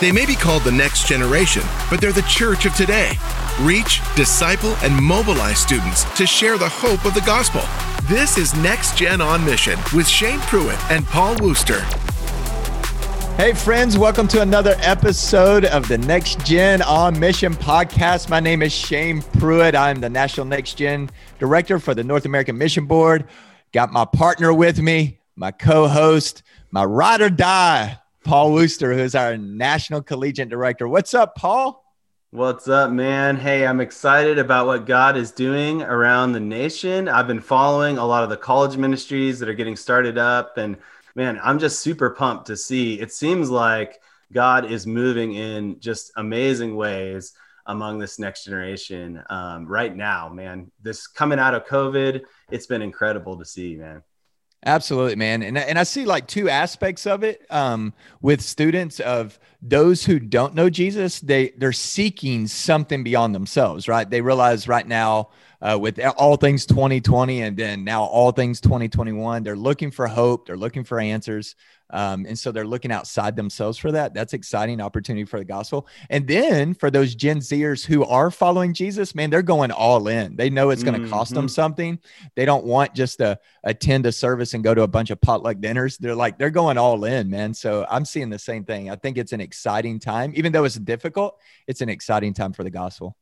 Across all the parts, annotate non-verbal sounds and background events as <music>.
They may be called the next generation, but they're the church of today. Reach, disciple, and mobilize students to share the hope of the gospel. This is Next Gen on Mission with Shane Pruitt and Paul Wooster. Hey, friends, welcome to another episode of the Next Gen on Mission podcast. My name is Shane Pruitt. I'm the National Next Gen Director for the North American Mission Board. Got my partner with me, my co host, my ride or die, Paul Wooster, who's our National Collegiate Director. What's up, Paul? What's up, man? Hey, I'm excited about what God is doing around the nation. I've been following a lot of the college ministries that are getting started up and man, I'm just super pumped to see. It seems like God is moving in just amazing ways among this next generation um, right now, man. This coming out of COVID, it's been incredible to see, man. Absolutely, man. And, and I see like two aspects of it um, with students of those who don't know Jesus, they they're seeking something beyond themselves, right? They realize right now uh, with all things 2020 and then now all things 2021. They're looking for hope, they're looking for answers. Um, and so they're looking outside themselves for that. That's exciting opportunity for the gospel. And then for those Gen Zers who are following Jesus, man, they're going all in. They know it's going to cost mm-hmm. them something. They don't want just to attend a service and go to a bunch of potluck dinners. They're like, they're going all in, man. So I'm seeing the same thing. I think it's an exciting time, even though it's difficult, it's an exciting time for the gospel.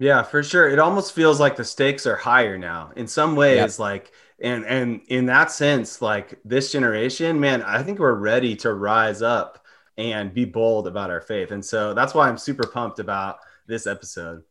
Yeah, for sure. It almost feels like the stakes are higher now. In some ways, yep. like and and in that sense, like this generation, man, I think we're ready to rise up and be bold about our faith. And so that's why I'm super pumped about this episode.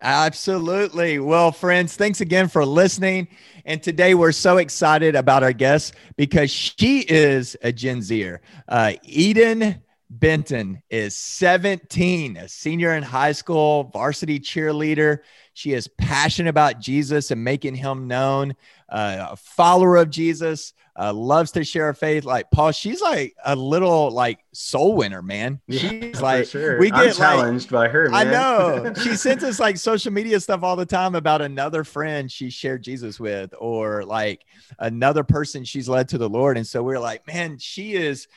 Absolutely. Well, friends, thanks again for listening. And today we're so excited about our guest because she is a Gen Zer. Uh, Eden Benton is 17, a senior in high school, varsity cheerleader. She is passionate about Jesus and making him known, uh, a follower of Jesus, uh, loves to share her faith. Like Paul, she's like a little like soul winner, man. She's yeah, like, sure. we get challenged by her. Man. I know. <laughs> she sends us like social media stuff all the time about another friend she shared Jesus with, or like another person she's led to the Lord. And so we're like, man, she is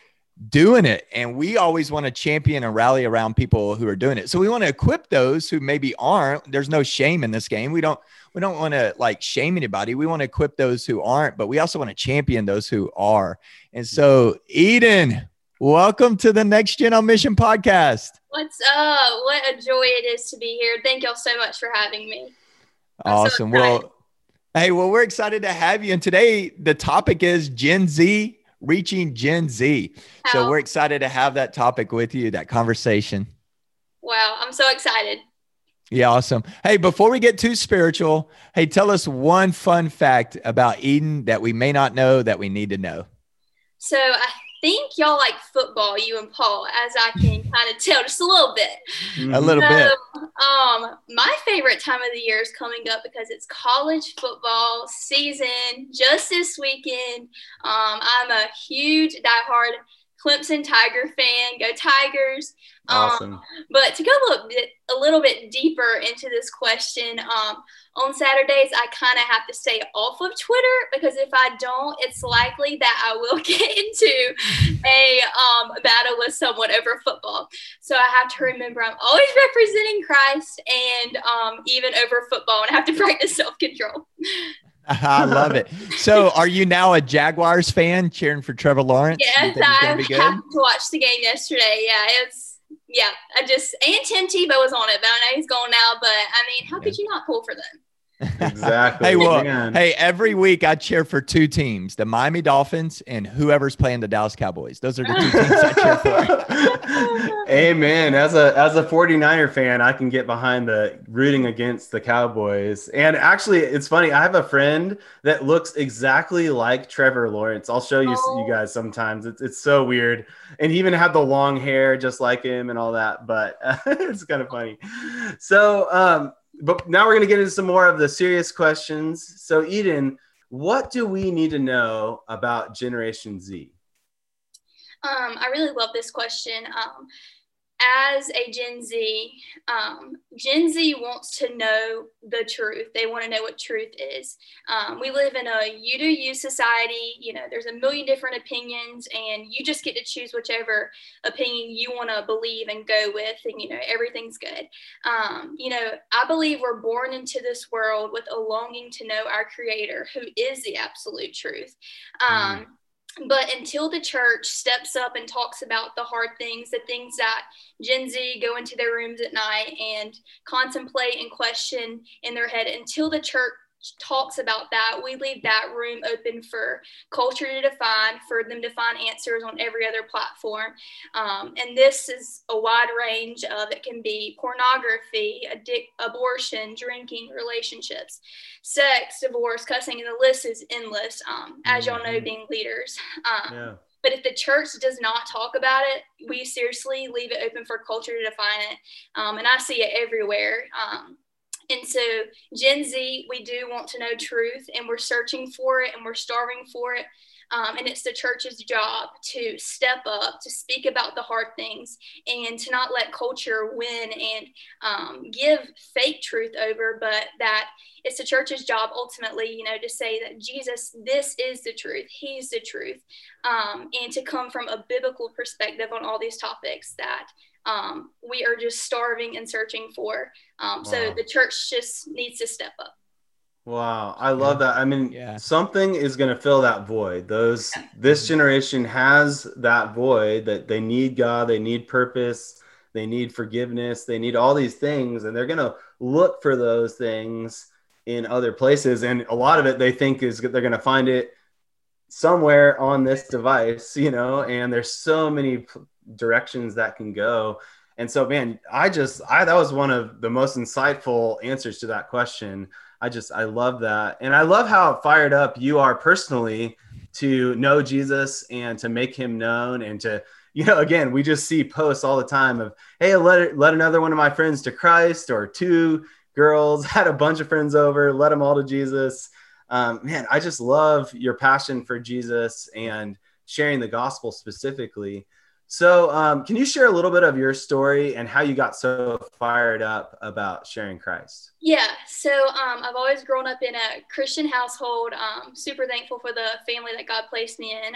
doing it. And we always want to champion and rally around people who are doing it. So we want to equip those who maybe aren't. There's no shame in this game. We don't we don't want to like shame anybody. We want to equip those who aren't, but we also want to champion those who are. And so Eden, welcome to the Next Gen on Mission podcast. What's up? What a joy it is to be here. Thank y'all so much for having me. I'm awesome. So well, hey, well, we're excited to have you. And today the topic is Gen Z reaching Gen Z. How? So we're excited to have that topic with you, that conversation. Wow, I'm so excited. Yeah, awesome. Hey, before we get too spiritual, hey, tell us one fun fact about Eden that we may not know that we need to know. So I think y'all like football, you and Paul, as I can <laughs> kind of tell just a little bit. A little so, bit. Um, my favorite time of the year is coming up because it's college football season just this weekend. Um, I'm a huge diehard Clemson Tiger fan. Go Tigers! Um, but to go a little bit, a little bit deeper into this question, um, on Saturdays I kind of have to stay off of Twitter because if I don't, it's likely that I will <laughs> get into a um, battle with someone over football. So I have to remember I'm always representing Christ and um, even over football, and I have to <laughs> practice self control. I love it. So, are you now a Jaguars fan, cheering for Trevor Lawrence? Yes, I happened to watch the game yesterday. Yeah, it's yeah. I just and Tim Tebow was on it, but I know he's gone now. But I mean, how yeah. could you not pull for them? Exactly. hey, well, Man. hey, every week I cheer for two teams: the Miami Dolphins and whoever's playing the Dallas Cowboys. Those are the two teams I cheer for. <laughs> Amen. As a as a 49er fan, I can get behind the rooting against the Cowboys. And actually, it's funny. I have a friend that looks exactly like Trevor Lawrence. I'll show you oh. you guys sometimes. It's it's so weird. And he even had the long hair just like him and all that. But uh, <laughs> it's kind of funny. So um but now we're going to get into some more of the serious questions. So, Eden, what do we need to know about Generation Z? Um, I really love this question. Um, as a Gen Z, um, Gen Z wants to know the truth. They want to know what truth is. Um, we live in a you do you society. You know, there's a million different opinions, and you just get to choose whichever opinion you want to believe and go with. And you know, everything's good. Um, you know, I believe we're born into this world with a longing to know our Creator, who is the absolute truth. Um, mm but until the church steps up and talks about the hard things, the things that Gen Z go into their rooms at night and contemplate and question in their head, until the church talks about that, we leave that room open for culture to define, for them to find answers on every other platform. Um, and this is a wide range of it can be pornography, addic- abortion, drinking, relationships, sex, divorce, cussing, and the list is endless, um, as y'all know, mm-hmm. being leaders. Um, yeah. But if the church does not talk about it, we seriously leave it open for culture to define it. Um, and I see it everywhere. And so, Gen Z, we do want to know truth and we're searching for it and we're starving for it. Um, and it's the church's job to step up, to speak about the hard things, and to not let culture win and um, give fake truth over, but that it's the church's job ultimately, you know, to say that Jesus, this is the truth, He's the truth, um, and to come from a biblical perspective on all these topics that um, we are just starving and searching for. Um, wow. So the church just needs to step up. Wow, I love that. I mean, yeah. something is going to fill that void. Those this generation has that void that they need God, they need purpose, they need forgiveness, they need all these things, and they're going to look for those things in other places. And a lot of it they think is they're going to find it somewhere on this device, you know. And there's so many directions that can go. And so, man, I just, I, that was one of the most insightful answers to that question. I just, I love that. And I love how fired up you are personally to know Jesus and to make him known and to, you know, again, we just see posts all the time of, hey, let, let another one of my friends to Christ or two girls <laughs> had a bunch of friends over, let them all to Jesus. Um, man, I just love your passion for Jesus and sharing the gospel specifically. So, um, can you share a little bit of your story and how you got so fired up about sharing Christ? Yeah, so um, I've always grown up in a Christian household. Um, super thankful for the family that God placed me in.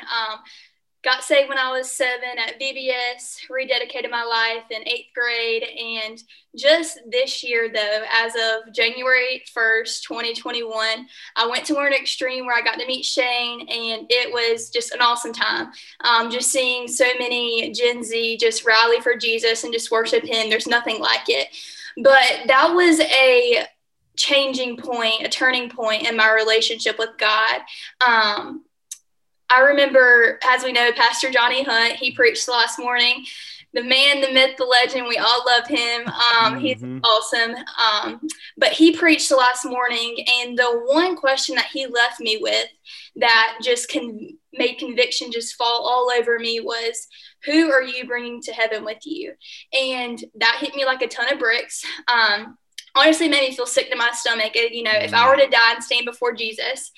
Got saved when I was seven at VBS, rededicated my life in eighth grade. And just this year, though, as of January 1st, 2021, I went to Learn Extreme where I got to meet Shane, and it was just an awesome time. Um, just seeing so many Gen Z just rally for Jesus and just worship Him. There's nothing like it. But that was a changing point, a turning point in my relationship with God. Um, I remember, as we know, Pastor Johnny Hunt, he preached last morning. The man, the myth, the legend, we all love him. Um, mm-hmm. He's awesome. Um, but he preached last morning, and the one question that he left me with that just con- made conviction just fall all over me was, Who are you bringing to heaven with you? And that hit me like a ton of bricks. Um, honestly, made me feel sick to my stomach. You know, mm-hmm. if I mm. were to die and stand before Jesus,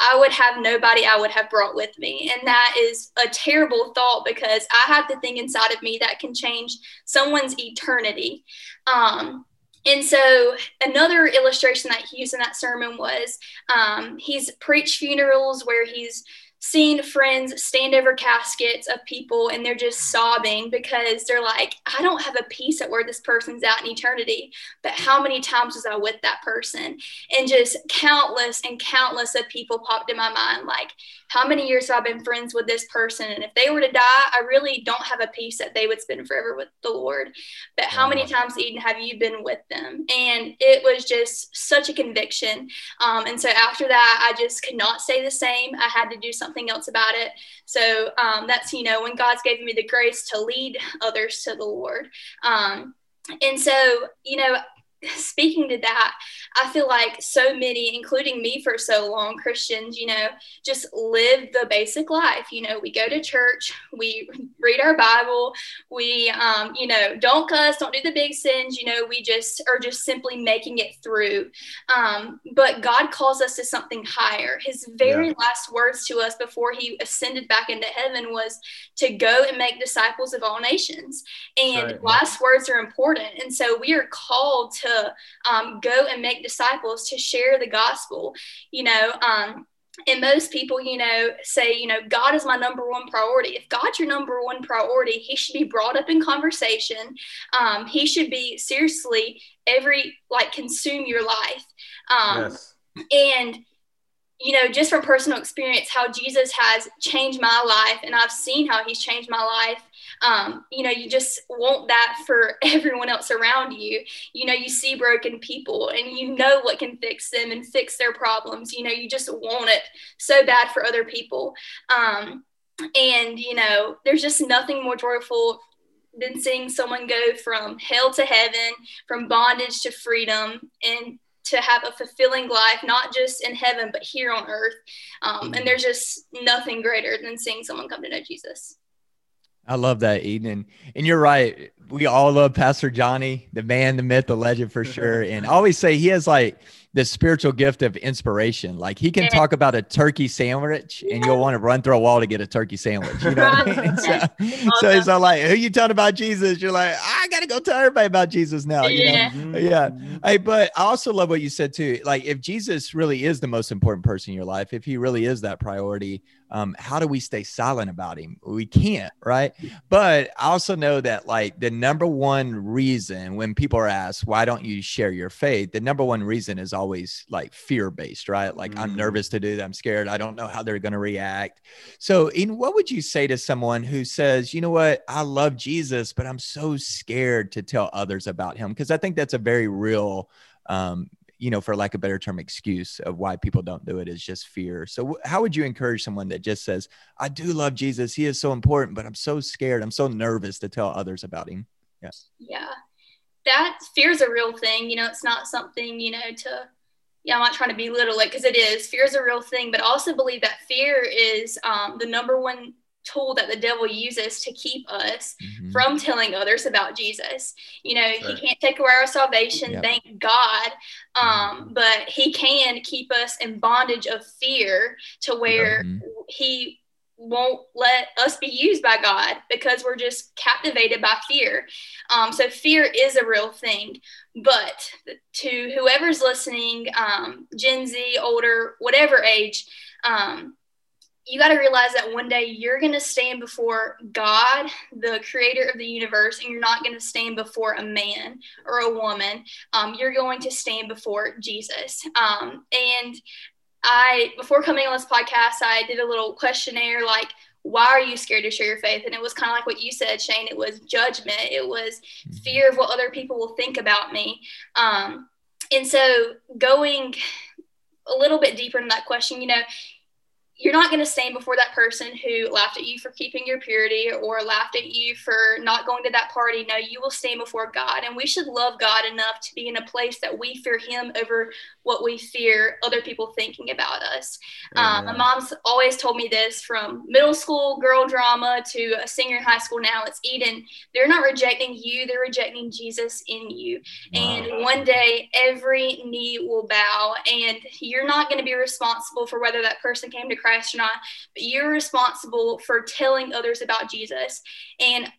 I would have nobody I would have brought with me. And that is a terrible thought because I have the thing inside of me that can change someone's eternity. Um, and so another illustration that he used in that sermon was um, he's preached funerals where he's seeing friends stand over caskets of people and they're just sobbing because they're like, I don't have a peace at where this person's at in eternity, but how many times was I with that person? And just countless and countless of people popped in my mind, like, how many years have I been friends with this person? And if they were to die, I really don't have a peace that they would spend forever with the Lord. But how many times, Eden, have you been with them? And it was just such a conviction. Um, and so after that, I just could not stay the same. I had to do something else about it. So um, that's, you know, when God's given me the grace to lead others to the Lord. Um, and so, you know, <laughs> speaking to that, I feel like so many, including me for so long, Christians, you know, just live the basic life. You know, we go to church, we read our Bible, we, um, you know, don't cuss, don't do the big sins. You know, we just are just simply making it through. Um, but God calls us to something higher. His very yeah. last words to us before he ascended back into heaven was to go and make disciples of all nations. And right. last words are important. And so we are called to um, go and make disciples, to share the gospel. You know, um, and most people, you know, say, you know, God is my number one priority. If God's your number one priority, He should be brought up in conversation. Um, he should be seriously every like consume your life. Um, yes. And you know, just from personal experience, how Jesus has changed my life, and I've seen how He's changed my life. Um, you know, you just want that for <laughs> everyone else around you. You know, you see broken people, and you know what can fix them and fix their problems. You know, you just want it so bad for other people. Um, and you know, there's just nothing more joyful than seeing someone go from hell to heaven, from bondage to freedom, and to have a fulfilling life, not just in heaven, but here on earth. Um, and mm-hmm. there's just nothing greater than seeing someone come to know Jesus. I love that, Eden. And, and you're right. We all love Pastor Johnny, the man, the myth, the legend for sure. <laughs> And I always say he has like the spiritual gift of inspiration. Like he can talk about a turkey sandwich and you'll want to run through a wall to get a turkey sandwich. You know what I <laughs> mean? <laughs> So, so it's not like, who you talking about Jesus? You're like, I got to go tell everybody about Jesus now. You yeah. Know? Yeah. Hey, but I also love what you said too. Like if Jesus really is the most important person in your life, if he really is that priority, um, how do we stay silent about him? We can't, right? But I also know that like the number one reason when people are asked, why don't you share your faith? The number one reason is always like fear based, right? Like mm-hmm. I'm nervous to do that. I'm scared. I don't know how they're going to react. So, in what would you say to someone who says, you know what, I love Jesus, but I'm so scared to tell others about him? Because I think that's a very real um, you know, for lack of a better term, excuse of why people don't do it is just fear. So, how would you encourage someone that just says, I do love Jesus, he is so important, but I'm so scared, I'm so nervous to tell others about him? Yeah. Yeah. That fear is a real thing. You know, it's not something, you know, to, yeah, I'm not trying to belittle it because it is. Fear is a real thing, but I also believe that fear is um, the number one tool that the devil uses to keep us mm-hmm. from telling others about Jesus. You know, he can't take away our salvation, yep. thank God, um, mm-hmm. but he can keep us in bondage of fear to where mm-hmm. he won't let us be used by God because we're just captivated by fear. Um, so fear is a real thing. But to whoever's listening, um, Gen Z, older, whatever age, um, you got to realize that one day you're going to stand before God, the creator of the universe, and you're not going to stand before a man or a woman. Um, you're going to stand before Jesus. Um, and I, before coming on this podcast, I did a little questionnaire like, why are you scared to share your faith? And it was kind of like what you said, Shane. It was judgment, it was mm-hmm. fear of what other people will think about me. Um, and so going a little bit deeper into that question, you know, you're not going to stand before that person who laughed at you for keeping your purity or laughed at you for not going to that party. No, you will stand before God. And we should love God enough to be in a place that we fear Him over what we fear other people thinking about us. Um, my mom's always told me this from middle school girl drama to a senior in high school now. It's Eden. They're not rejecting you, they're rejecting Jesus in you. Wow. And one day, every knee will bow, and you're not going to be responsible for whether that person came to Christ or not, but you're responsible for telling others about Jesus. And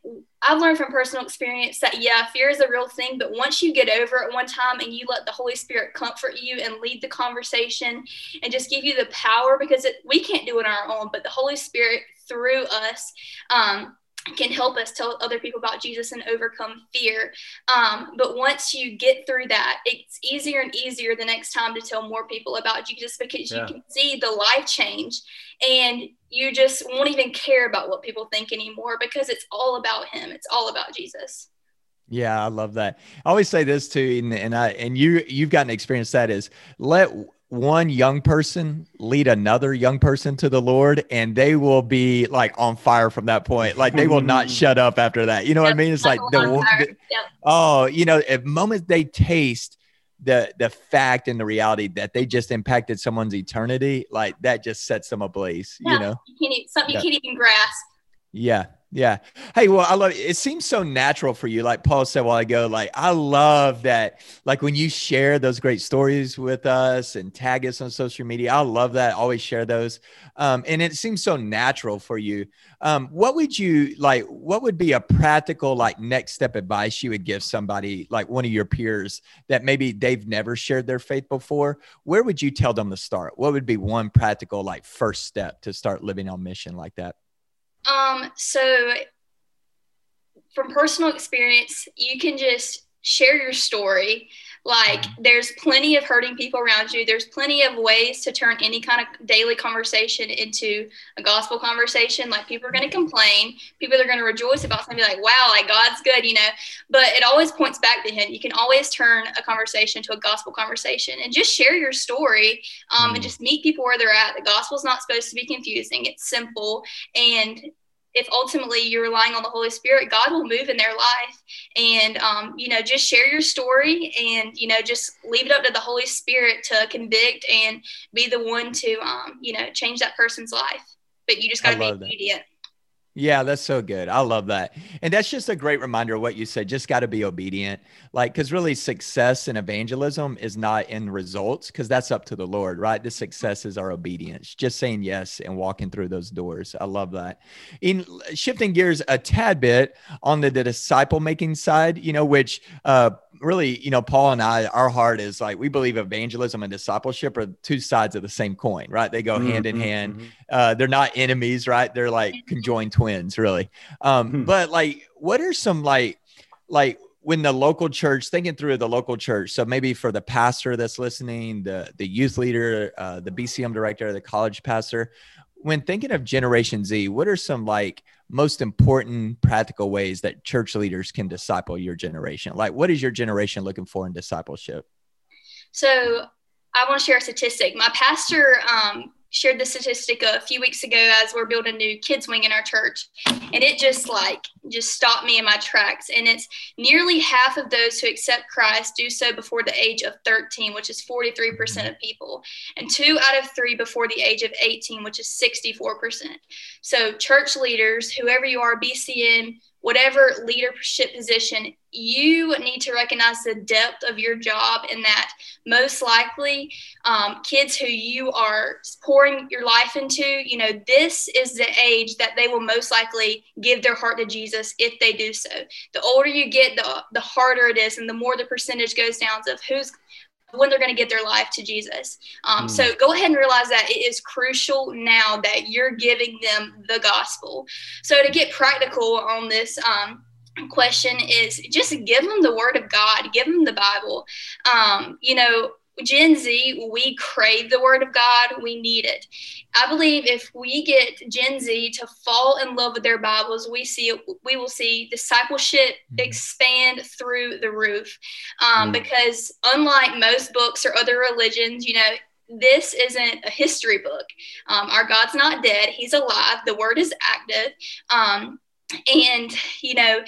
I've learned from personal experience that yeah, fear is a real thing, but once you get over it one time and you let the Holy Spirit comfort you and lead the conversation and just give you the power because it, we can't do it on our own, but the Holy Spirit through us um, can help us tell other people about Jesus and overcome fear. Um, but once you get through that, it's easier and easier the next time to tell more people about Jesus because yeah. you can see the life change and you just won't even care about what people think anymore because it's all about Him. It's all about Jesus. Yeah, I love that. I always say this too, and, and I and you you've gotten to experience that is let one young person lead another young person to the Lord, and they will be like on fire from that point. Like they will not <laughs> shut up after that. You know yep, what I mean? It's like the, the yep. oh, you know, at moments they taste the the fact and the reality that they just impacted someone's eternity, like that just sets them ablaze. Yeah, you know, you can't, something you can't even grasp. Yeah, yeah. Hey, well, I love it. It seems so natural for you. Like Paul said while ago, like I love that. Like when you share those great stories with us and tag us on social media, I love that. Always share those. Um, and it seems so natural for you. Um, what would you like? What would be a practical, like next step advice you would give somebody like one of your peers that maybe they've never shared their faith before? Where would you tell them to start? What would be one practical, like first step to start living on mission like that? Um, so from personal experience, you can just share your story. Like, mm-hmm. there's plenty of hurting people around you. There's plenty of ways to turn any kind of daily conversation into a gospel conversation. Like, people are going to complain. People are going to rejoice about something like, wow, like God's good, you know. But it always points back to Him. You can always turn a conversation to a gospel conversation and just share your story um, mm-hmm. and just meet people where they're at. The gospel's not supposed to be confusing, it's simple. And if ultimately you're relying on the Holy Spirit, God will move in their life. And, um, you know, just share your story and, you know, just leave it up to the Holy Spirit to convict and be the one to, um, you know, change that person's life. But you just got to be obedient. That. Yeah, that's so good. I love that. And that's just a great reminder of what you said. Just got to be obedient. Like, because really, success in evangelism is not in results, because that's up to the Lord, right? The success is our obedience, just saying yes and walking through those doors. I love that. In shifting gears a tad bit on the, the disciple making side, you know, which uh, really, you know, Paul and I, our heart is like we believe evangelism and discipleship are two sides of the same coin, right? They go mm-hmm, hand in hand. Mm-hmm. Uh, they're not enemies, right? They're like conjoined twins, really. Um, hmm. But like, what are some like, like when the local church thinking through the local church so maybe for the pastor that's listening the the youth leader uh, the bcm director the college pastor when thinking of generation z what are some like most important practical ways that church leaders can disciple your generation? Like, what is your generation looking for in discipleship? So, I want to share a statistic. My pastor um, shared the statistic a few weeks ago as we're building a new kids wing in our church. And it just like just stopped me in my tracks. And it's nearly half of those who accept christ do so before the age of 13 which is 43% of people. And two out of three before the age of 18 which is 64% so church leaders whoever you are bcm whatever leadership position, you need to recognize the depth of your job in that most likely um, kids who you are pouring your life into, you know, this is the age that they will most likely give their heart to Jesus if they do so. The older you get, the, the harder it is, and the more the percentage goes down of who's when they're going to get their life to Jesus. Um, mm. So go ahead and realize that it is crucial now that you're giving them the gospel. So to get practical on this, um, question is just give them the word of god give them the bible um, you know Gen Z, we crave the word of God. We need it. I believe if we get Gen Z to fall in love with their Bibles, we see we will see discipleship mm-hmm. expand through the roof. Um, mm. Because unlike most books or other religions, you know, this isn't a history book. Um, our God's not dead; He's alive. The Word is active, um, and you know,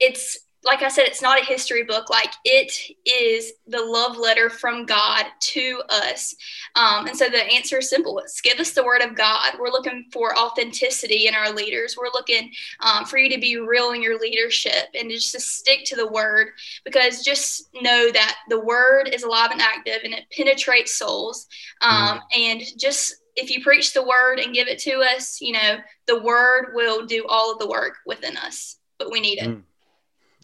it's like I said, it's not a history book. Like it is the love letter from God to us. Um, and so the answer is simple. It's give us the word of God. We're looking for authenticity in our leaders. We're looking um, for you to be real in your leadership and to just to stick to the word because just know that the word is alive and active and it penetrates souls. Um, mm. And just if you preach the word and give it to us, you know, the word will do all of the work within us, but we need it. Mm.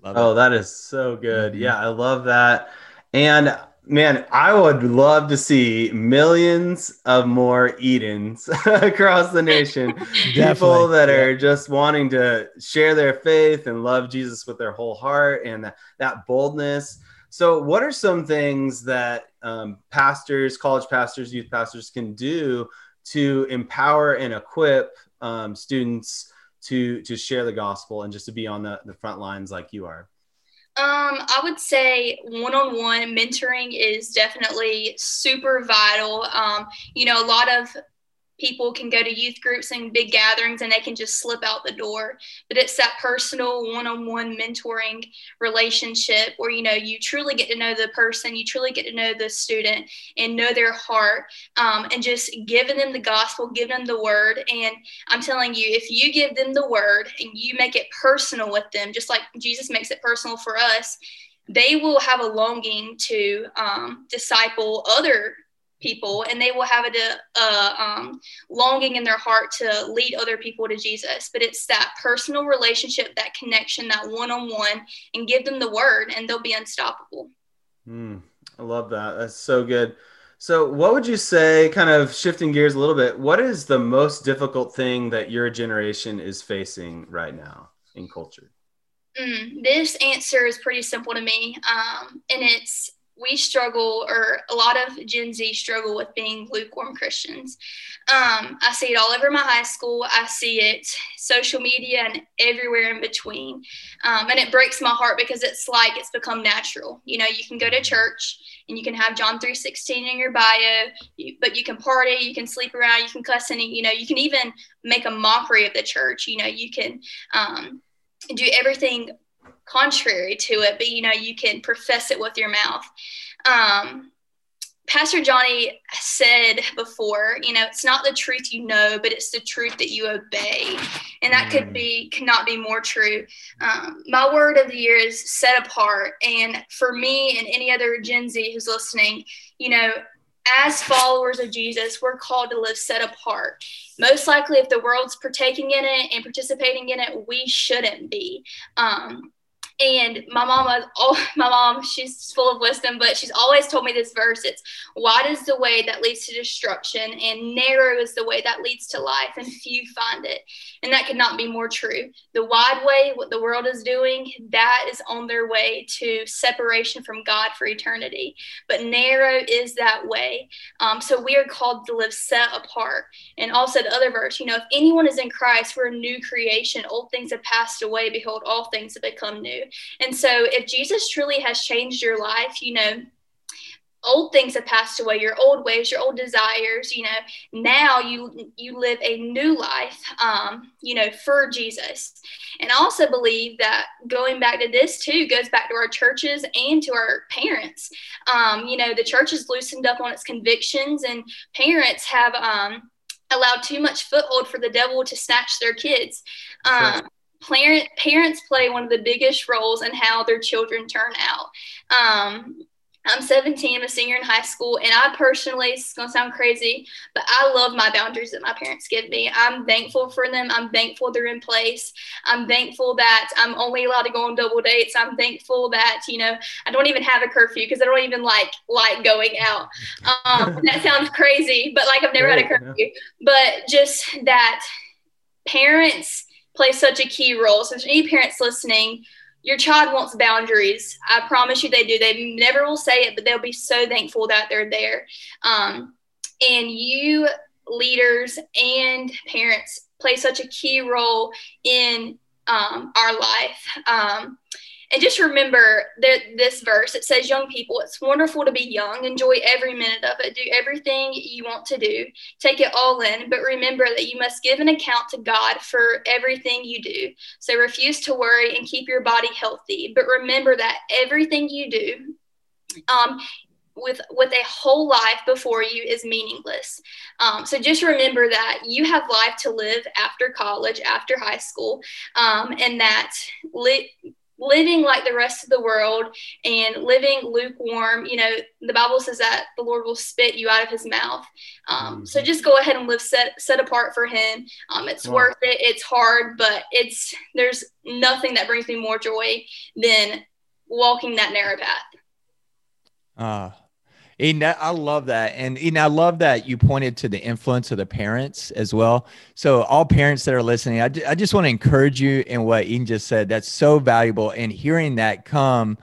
Love oh, it. that is so good. Mm-hmm. Yeah, I love that. And man, I would love to see millions of more Edens <laughs> across the nation. <laughs> People that are just wanting to share their faith and love Jesus with their whole heart and that, that boldness. So, what are some things that um, pastors, college pastors, youth pastors can do to empower and equip um, students? To to share the gospel and just to be on the, the front lines like you are Um, I would say one-on-one mentoring is definitely super vital. Um, you know, a lot of people can go to youth groups and big gatherings and they can just slip out the door. But it's that personal one-on-one mentoring relationship where you know you truly get to know the person you truly get to know the student and know their heart um, and just giving them the gospel giving them the word. And i'm telling you if you give them the word and you make it personal with them just like jesus makes it personal for us they will have a longing to um, disciple other people and they will have a, a um, longing in their heart to lead other people to jesus. But it's that personal relationship that connection that one-on-one and give them the word and they'll be unstoppable. Mm, i love that. That's so good. So what would you say kind of shifting gears a little bit what is the most difficult thing that your generation is facing right now in culture? Mm, this answer is pretty simple to me um, and it's we struggle, or a lot of Gen Z struggle with being lukewarm Christians. Um, I see it all over my high school. I see it social media and everywhere in between. Um, and it breaks my heart because it's like it's become natural. You know, you can go to church and you can have John 3.16 in your bio, but you can party, you can sleep around, you can cuss, and, you know, you can even make a mockery of the church. You know, you can um, do everything contrary to it, but you know, you can profess it with your mouth. Um, Pastor Johnny said before, you know, it's not the truth you know, but it's the truth that you obey. And that could mm. be, cannot be more true. Um, my word of the year is set apart. And for me and any other Gen Z who's listening, you know, as followers of Jesus, we're called to live set apart. Most likely, if the world's partaking in it and participating in it, we shouldn't be. Um, and my mom, oh, <laughs> my mom, she's full of wisdom, but she's always told me this verse. It's wide is the way that leads to destruction, and narrow is the way that leads to life, and few find it. And that could not be more true. The wide way, what the world is doing, that is on their way to separation from God for eternity. But narrow is that way. Um, so we are called to live set apart. And also the other verse, you know, if anyone is in Christ, we're a new creation. Old things have passed away. Behold, all things have become new. And so if Jesus truly has changed your life, you know, old things have passed away your old ways your old desires you know now you you live a new life um you know for jesus. And i also believe that going back to this too goes back to our churches and to our parents. Um you know the church is loosened up on its convictions and parents have um allowed too much foothold for the devil to snatch their kids. Um parent, parents play one of the biggest roles in how their children turn out. Um, I'm 17, I'm a senior in high school, and I personally, it's gonna sound crazy, but I love my boundaries that my parents give me. I'm thankful for them. I'm thankful they're in place. I'm thankful that I'm only allowed to go on double dates. I'm thankful that, you know, I don't even have a curfew because I don't even like like going out. Um, <laughs> that sounds crazy, but like I've never had a curfew. But just that parents play such a key role. So, if any parents listening, your child wants boundaries. I promise you they do. They never will say it, but they'll be so thankful that they're there. Um, and you, leaders and parents, play such a key role in um, our life. Um, and just remember that this verse it says, Young people, it's wonderful to be young. Enjoy every minute of it. Do everything you want to do. Take it all in. But remember that you must give an account to God for everything you do. So refuse to worry and keep your body healthy. But remember that everything you do, um, with with a whole life before you is meaningless. Um, so just remember that you have life to live after college, after high school, um, and that li- living like the rest of the world and living lukewarm you know the bible says that the lord will spit you out of his mouth um, so mm-hmm. just go ahead and live set set apart for him um, it's wow. worth it it's hard but it's there's nothing that brings me more joy than walking that narrow path ah uh, Eden, I love that. And Eden, I love that you pointed to the influence of the parents as well. So, all parents that are listening, I, I just want to encourage you in what Eden just said. That's so valuable. And hearing that come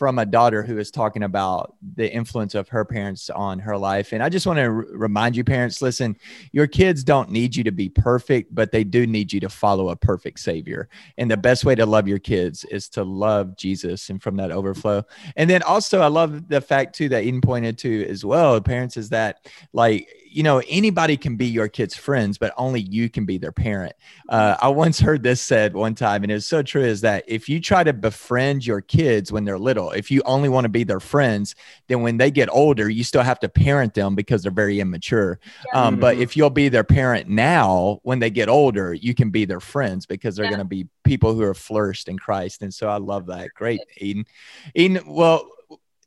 from a daughter who is talking about the influence of her parents on her life. And I just want to r- remind you, parents, listen, your kids don't need you to be perfect, but they do need you to follow a perfect Savior. And the best way to love your kids is to love Jesus and from that overflow. And then also, I love the fact too that Eden pointed to as well, parents, is that like, you know, anybody can be your kid's friends, but only you can be their parent. Uh, I once heard this said one time, and it's so true is that if you try to befriend your kids when they're little, if you only want to be their friends, then when they get older, you still have to parent them because they're very immature. Yeah. Um, but mm-hmm. if you'll be their parent now, when they get older, you can be their friends because they're yeah. going to be people who are flourished in Christ. And so I love that. Great, Eden. Eden, well,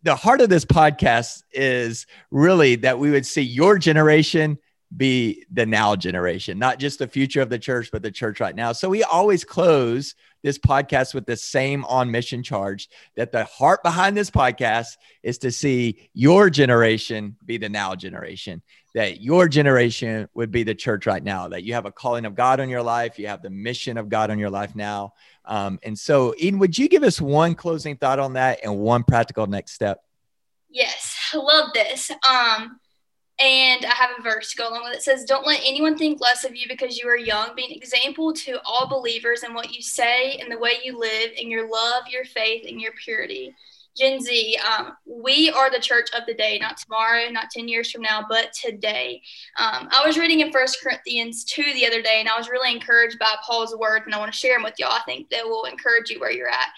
the heart of this podcast is really that we would see your generation be the now generation, not just the future of the church, but the church right now. So we always close this podcast with the same on mission charge that the heart behind this podcast is to see your generation be the now generation, that your generation would be the church right now, that you have a calling of God on your life, you have the mission of God on your life now. Um, and so, Eden, would you give us one closing thought on that and one practical next step? Yes, I love this. Um, and I have a verse to go along with it. it. says, Don't let anyone think less of you because you are young. Be an example to all believers in what you say and the way you live, in your love, your faith, and your purity. Gen Z, um, we are the church of the day, not tomorrow, not 10 years from now, but today. Um, I was reading in First Corinthians 2 the other day, and I was really encouraged by Paul's words, and I want to share them with y'all. I think that will encourage you where you're at.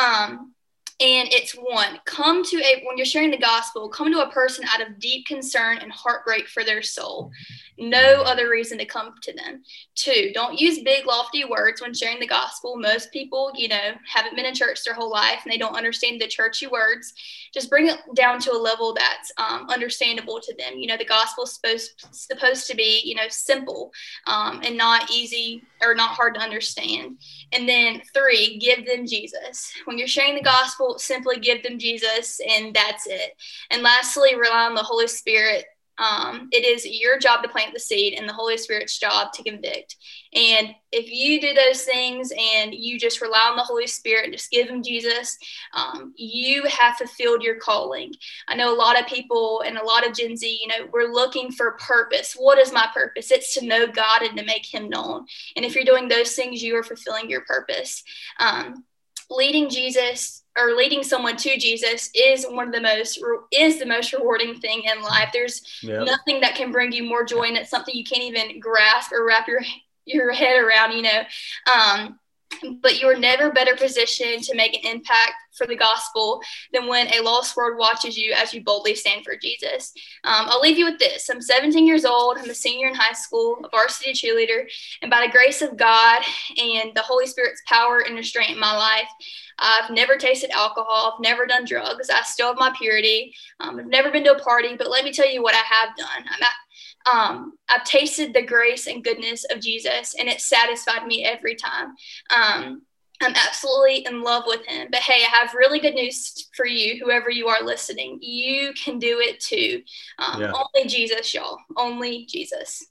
Um, and it's one come to a when you're sharing the gospel come to a person out of deep concern and heartbreak for their soul. No other reason to come to them. Two don't use big lofty words when sharing the gospel. Most people you know haven't been in church their whole life and they don't understand the churchy words. Just bring it down to a level that's um, understandable to them. You know the gospel is supposed supposed to be you know simple um, and not easy or not hard to understand. And then three give them jesus. When you're sharing the gospel simply give them Jesus, and that's it. And lastly, rely on the Holy Spirit. Um, it is your job to plant the seed and the Holy Spirit's job to convict. And if you do those things and you just rely on the Holy Spirit and just give Him Jesus, um, you have fulfilled your calling. I know a lot of people and a lot of Gen Z, you know, we're looking for purpose. What is my purpose? It's to know God and to make Him known. And if you're doing those things, you are fulfilling your purpose. Um, leading Jesus or leading someone to Jesus is one of the most is the most rewarding thing in life. There's yep. nothing that can bring you more joy, and it's something you can't even grasp or wrap your your head around. You know, um, but you're never better positioned to make an impact for the gospel than when a lost world watches you as you boldly stand for Jesus. Um, I'll leave you with this. I'm 17 years old. I'm a senior in high school, a varsity cheerleader, and by the grace of God and the Holy Spirit's power and restraint in my life, I've never tasted alcohol. I've never done drugs. I still have my purity. Um, I've never been to a party, but let me tell you what I have done. I'm at, um, I've tasted the grace and goodness of Jesus, and it satisfied me every time. Um, I'm absolutely in love with him. But hey, I have really good news for you, whoever you are listening. You can do it too. Um, yeah. Only Jesus, y'all. Only Jesus.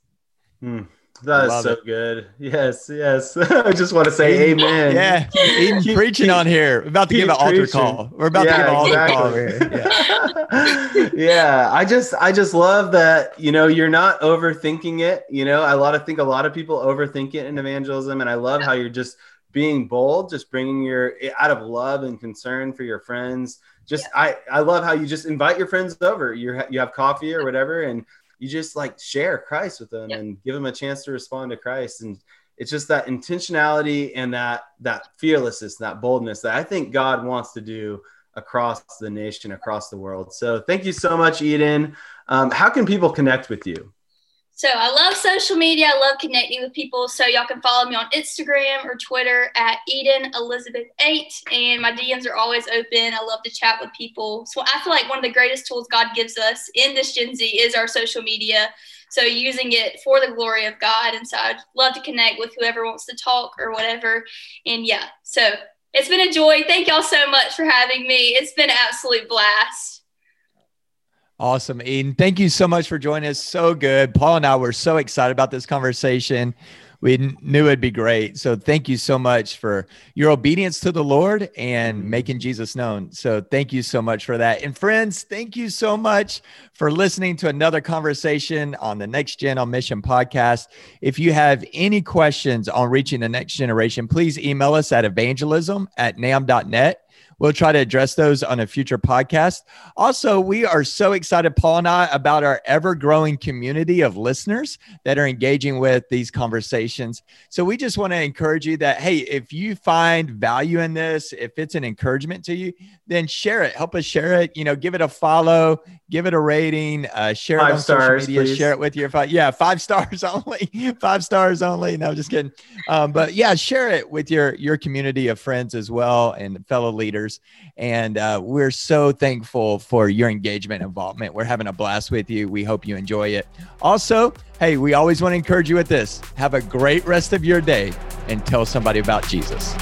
Hmm. That is so it. good. Yes, yes. <laughs> I just want to say Eden, amen. Yeah, Eden keep, <laughs> preaching keep, on here. We're about to give an altar call. We're about yeah, to give an exactly. altar call here. <laughs> Yeah. yeah, I just I just love that, you know, you're not overthinking it. You know, I lot of think a lot of people overthink it in evangelism and I love how you're just being bold, just bringing your out of love and concern for your friends. Just yeah. I I love how you just invite your friends over. You you have coffee or whatever and you just like share Christ with them yep. and give them a chance to respond to Christ. And it's just that intentionality and that that fearlessness, that boldness that I think God wants to do across the nation, across the world. So thank you so much, Eden. Um, how can people connect with you? So I love social media. I love connecting with people. So y'all can follow me on Instagram or Twitter at Eden Elizabeth Eight, and my DMs are always open. I love to chat with people. So I feel like one of the greatest tools God gives us in this Gen Z is our social media. So using it for the glory of God, and so I'd love to connect with whoever wants to talk or whatever. And yeah, so it's been a joy. Thank y'all so much for having me. It's been an absolute blast. Awesome, Eden. Thank you so much for joining us. So good. Paul and I were so excited about this conversation. we knew it'd be great. So thank you so much for your obedience to the Lord and making Jesus known. So thank you so much for that. And friends, thank you so much for listening to another conversation on the Next Gen on Mission podcast. If you have any questions on reaching the next generation, please email us at evangelism at namb.net. We'll try to address those on a future podcast. Also, we are so excited, Paul and I, about our ever growing community of listeners that are engaging with these conversations. So, we just want to encourage you that, hey, if you find value in this, if it's an encouragement to you, then share it. Help us share it. You know, give it a follow, give it a rating, uh, share Five it on stars, social media, please. share it with your five. Yeah, five <laughs> stars only. five stars only. No, just kidding. Um, but yeah, share it with your your community of friends as well and fellow leaders. And uh, we're so thankful for your engagement involvement. We're having a blast with you. We hope you enjoy it. Also, hey, we always want to encourage you with this. Have a great rest of your day and tell somebody about Jesus.